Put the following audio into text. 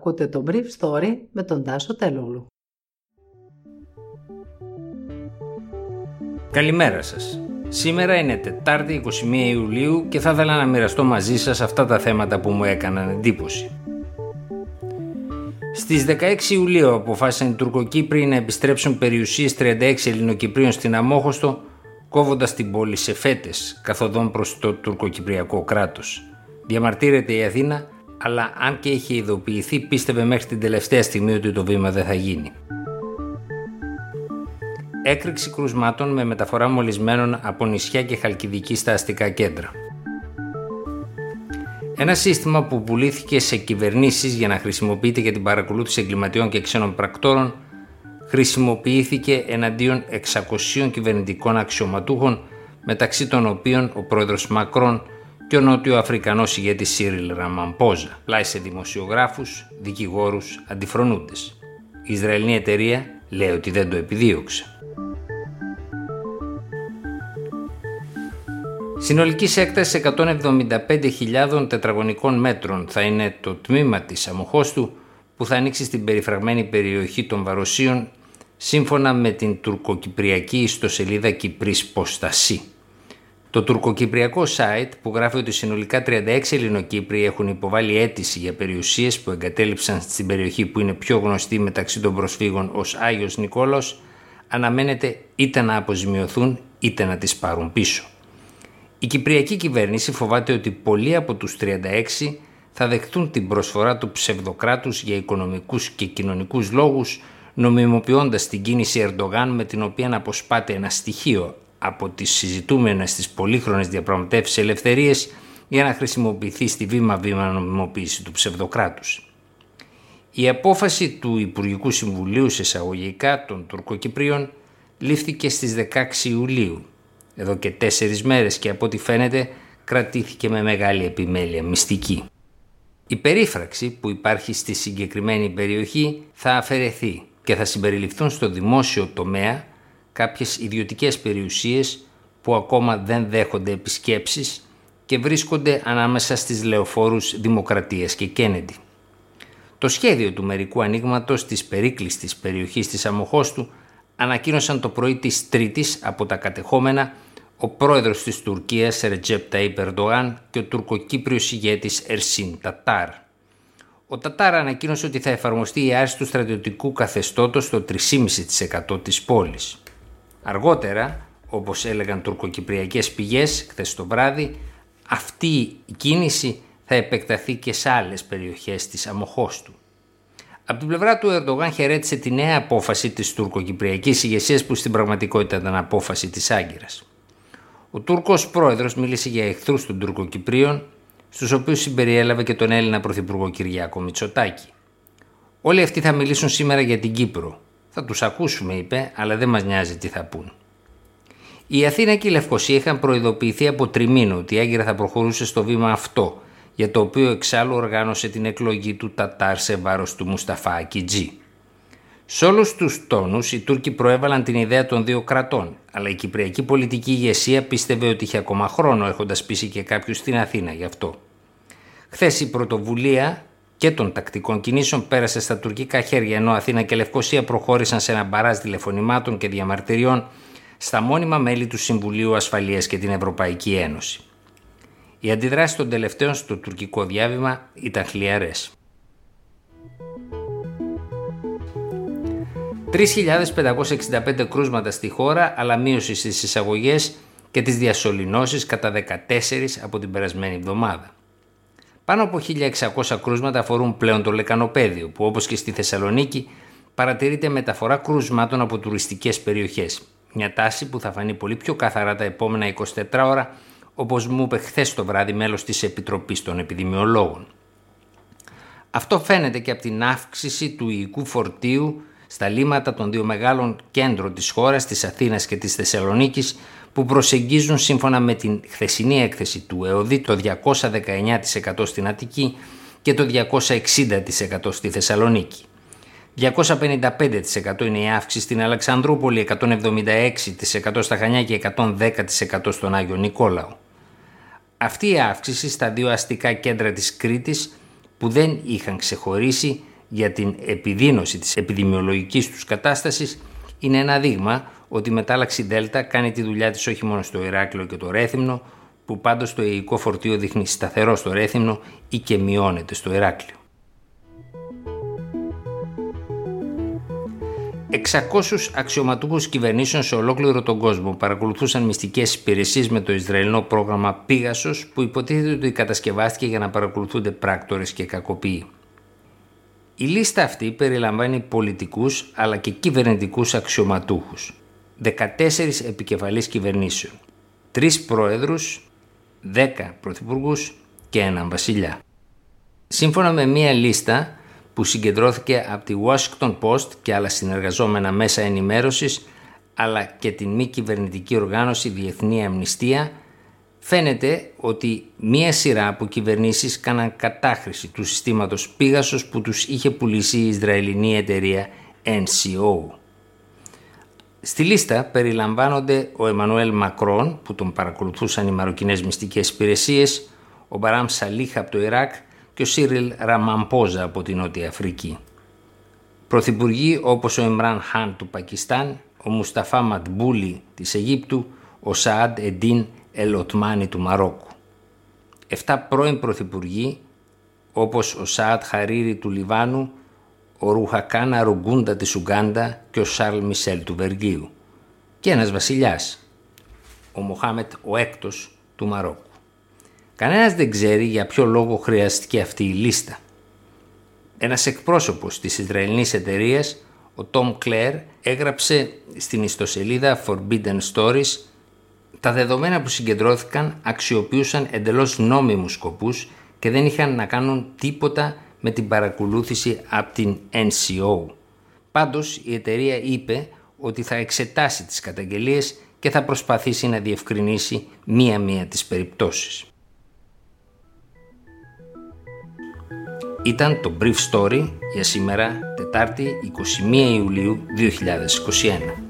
Ακούτε το Brief Story με τον Τάσο Τελούλου. Καλημέρα σας. Σήμερα είναι Τετάρτη 21 Ιουλίου και θα ήθελα να μοιραστώ μαζί σας αυτά τα θέματα που μου έκαναν εντύπωση. Στις 16 Ιουλίου αποφάσισαν οι Τουρκοκύπροι να επιστρέψουν περιουσίες 36 Ελληνοκυπρίων στην Αμόχωστο κόβοντας την πόλη σε φέτες καθοδόν προς το τουρκοκυπριακό κράτος. Διαμαρτύρεται η Αθήνα αλλά αν και είχε ειδοποιηθεί πίστευε μέχρι την τελευταία στιγμή ότι το βήμα δεν θα γίνει. Έκρηξη κρουσμάτων με μεταφορά μολυσμένων από νησιά και χαλκιδική στα αστικά κέντρα. Ένα σύστημα που πουλήθηκε σε κυβερνήσεις για να χρησιμοποιείται για την παρακολούθηση εγκληματιών και ξένων πρακτόρων χρησιμοποιήθηκε εναντίον 600 κυβερνητικών αξιωματούχων μεταξύ των οποίων ο πρόεδρος Μακρόν και ο νότιο Αφρικανός ηγέτης Σίριλ Ραμαμπόζα, πλάι σε δημοσιογράφους, δικηγόρους, αντιφρονούντες. Η Ισραηλινή εταιρεία λέει ότι δεν το επιδίωξε. Συνολική έκταση 175.000 τετραγωνικών μέτρων θα είναι το τμήμα της Αμοχώστου που θα ανοίξει στην περιφραγμένη περιοχή των Βαροσίων σύμφωνα με την τουρκοκυπριακή ιστοσελίδα Κυπρής Ποστασί. Το τουρκοκυπριακό site που γράφει ότι συνολικά 36 Ελληνοκύπροι έχουν υποβάλει αίτηση για περιουσίες που εγκατέλειψαν στην περιοχή που είναι πιο γνωστή μεταξύ των προσφύγων ως Άγιος Νικόλαος αναμένεται είτε να αποζημιωθούν είτε να τις πάρουν πίσω. Η Κυπριακή κυβέρνηση φοβάται ότι πολλοί από τους 36 θα δεχτούν την προσφορά του ψευδοκράτους για οικονομικούς και κοινωνικούς λόγους νομιμοποιώντας την κίνηση Ερντογάν με την οποία αποσπάται ένα στοιχείο από τις συζητούμενες στις πολύχρονες διαπραγματεύσεις ελευθερίες για να χρησιμοποιηθεί στη βήμα-βήμα νομιμοποίηση του ψευδοκράτους. Η απόφαση του Υπουργικού Συμβουλίου σε εισαγωγικά των Τουρκοκυπρίων λήφθηκε στις 16 Ιουλίου, εδώ και τέσσερις μέρες και από ό,τι φαίνεται κρατήθηκε με μεγάλη επιμέλεια μυστική. Η περίφραξη που υπάρχει στη συγκεκριμένη περιοχή θα αφαιρεθεί και θα συμπεριληφθούν στο δημόσιο τομέα κάποιες ιδιωτικές περιουσίες που ακόμα δεν δέχονται επισκέψεις και βρίσκονται ανάμεσα στις λεωφόρους Δημοκρατίας και Κέννεντι. Το σχέδιο του μερικού ανοίγματος της περίκλειστης περιοχής της Αμοχώστου ανακοίνωσαν το πρωί της Τρίτης από τα κατεχόμενα ο πρόεδρος της Τουρκίας Ρετζέπ Ταΐπ Ερντογάν και ο τουρκοκύπριος ηγέτης Ερσίν Τατάρ. Ο Τατάρ ανακοίνωσε ότι θα εφαρμοστεί η άρση του στρατιωτικού καθεστώτος στο 3,5% της πόλης. Αργότερα, όπως έλεγαν τουρκοκυπριακές πηγές χθες το βράδυ, αυτή η κίνηση θα επεκταθεί και σε άλλες περιοχές της αμοχώς του. Από την πλευρά του, Ερντογάν χαιρέτησε τη νέα απόφαση της τουρκοκυπριακής ηγεσίας που στην πραγματικότητα ήταν απόφαση της Άγκυρας. Ο Τούρκος πρόεδρος μίλησε για εχθρούς των Τουρκοκυπρίων, στους οποίους συμπεριέλαβε και τον Έλληνα Πρωθυπουργό Κυριάκο Μητσοτάκη. Όλοι αυτοί θα μιλήσουν σήμερα για την Κύπρο, θα τους ακούσουμε είπε, αλλά δεν μας νοιάζει τι θα πούν. Η Αθήνα και η Λευκοσία είχαν προειδοποιηθεί από τριμήνο ότι η Άγκυρα θα προχωρούσε στο βήμα αυτό, για το οποίο εξάλλου οργάνωσε την εκλογή του Τατάρ σε βάρος του Μουσταφά Ακιτζή. Σε όλους τους τόνους, οι Τούρκοι προέβαλαν την ιδέα των δύο κρατών, αλλά η κυπριακή πολιτική ηγεσία πίστευε ότι είχε ακόμα χρόνο, έχοντας πείσει και κάποιους στην Αθήνα γι' αυτό. Χθες η πρωτοβουλία και των τακτικών κινήσεων πέρασε στα τουρκικά χέρια, ενώ Αθήνα και Λευκοσία προχώρησαν σε ένα μπαράζ τηλεφωνημάτων και διαμαρτυριών στα μόνιμα μέλη του Συμβουλίου Ασφαλείας και την Ευρωπαϊκή Ένωση. Οι αντιδράσει των τελευταίων στο τουρκικό διάβημα ήταν χλιαρές. 3.565 κρούσματα στη χώρα, αλλά μείωση στις εισαγωγές και τις διασωληνώσεις κατά 14 από την περασμένη εβδομάδα. Πάνω από 1.600 κρούσματα αφορούν πλέον το λεκανοπέδιο, που όπως και στη Θεσσαλονίκη παρατηρείται μεταφορά κρούσματων από τουριστικές περιοχές. Μια τάση που θα φανεί πολύ πιο καθαρά τα επόμενα 24 ώρα, όπως μου είπε χθες το βράδυ μέλος της Επιτροπής των Επιδημιολόγων. Αυτό φαίνεται και από την αύξηση του υλικού φορτίου στα λίμματα των δύο μεγάλων κέντρων της χώρας, της Αθήνας και της Θεσσαλονίκης, που προσεγγίζουν σύμφωνα με την χθεσινή έκθεση του ΕΟΔΗ το 219% στην Αττική και το 260% στη Θεσσαλονίκη. 255% είναι η αύξηση στην Αλεξανδρούπολη, 176% στα Χανιά και 110% στον Άγιο Νικόλαο. Αυτή η αύξηση στα δύο αστικά κέντρα της Κρήτης που δεν είχαν ξεχωρίσει για την επιδείνωση της επιδημιολογικής τους κατάστασης είναι ένα δείγμα ότι η μετάλλαξη Δέλτα κάνει τη δουλειά της όχι μόνο στο Ηράκλειο και το Ρέθυμνο, που πάντως το υλικό φορτίο δείχνει σταθερό στο Ρέθυμνο ή και μειώνεται στο Ηράκλειο. 600 αξιωματούχους κυβερνήσεων σε ολόκληρο τον κόσμο παρακολουθούσαν μυστικές υπηρεσίες με το Ισραηλινό πρόγραμμα Πίγασος που υποτίθεται ότι κατασκευάστηκε για να παρακολουθούνται πράκτορες και κακοποιοί. Η λίστα αυτή περιλαμβάνει πολιτικούς αλλά και κυβερνητικούς αξιωματούχους, 14 επικεφαλής κυβερνήσεων, 3 πρόεδρους, 10 πρωθυπουργούς και έναν βασιλιά. Σύμφωνα με μία λίστα που συγκεντρώθηκε από τη Washington Post και άλλα συνεργαζόμενα μέσα ενημέρωσης αλλά και την μη κυβερνητική οργάνωση Διεθνή Αμνηστία φαίνεται ότι μία σειρά από κυβερνήσεις κάναν κατάχρηση του συστήματος Πίγασος που τους είχε πουλήσει η Ισραηλινή εταιρεία NCO. Στη λίστα περιλαμβάνονται ο Εμμανουέλ Μακρόν που τον παρακολουθούσαν οι μαροκινές μυστικές υπηρεσίες, ο Μπαράμ Σαλίχ από το Ιράκ και ο Σίριλ Ραμαμπόζα από την Νότια Αφρική. Πρωθυπουργοί όπως ο Εμράν Χάν του Πακιστάν, ο Μουσταφά Ματμπούλη της Αιγύπτου, ο Σαάντ Εντίν Ελοτμάνη του Μαρόκου. Εφτά πρώην πρωθυπουργοί όπως ο Σαάτ Χαρίρι του Λιβάνου, ο Ρουχακάνα Ρουγκούντα της Ουγκάντα και ο Σάρλ Μισελ του Βεργίου. Και ένας βασιλιάς, ο Μοχάμετ ο έκτος του Μαρόκου. Κανένας δεν ξέρει για ποιο λόγο χρειαστηκε αυτή η λίστα. Ένας εκπρόσωπος της Ισραηλινής εταιρείας, ο Τόμ Κλέρ, έγραψε στην ιστοσελίδα Forbidden Stories τα δεδομένα που συγκεντρώθηκαν αξιοποιούσαν εντελώς νόμιμους σκοπούς και δεν είχαν να κάνουν τίποτα με την παρακολούθηση από την NCO. Πάντως η εταιρεία είπε ότι θα εξετάσει τις καταγγελίες και θα προσπαθήσει να διευκρινίσει μία-μία τις περιπτώσεις. Ήταν το Brief Story για σήμερα, Τετάρτη 21 Ιουλίου 2021.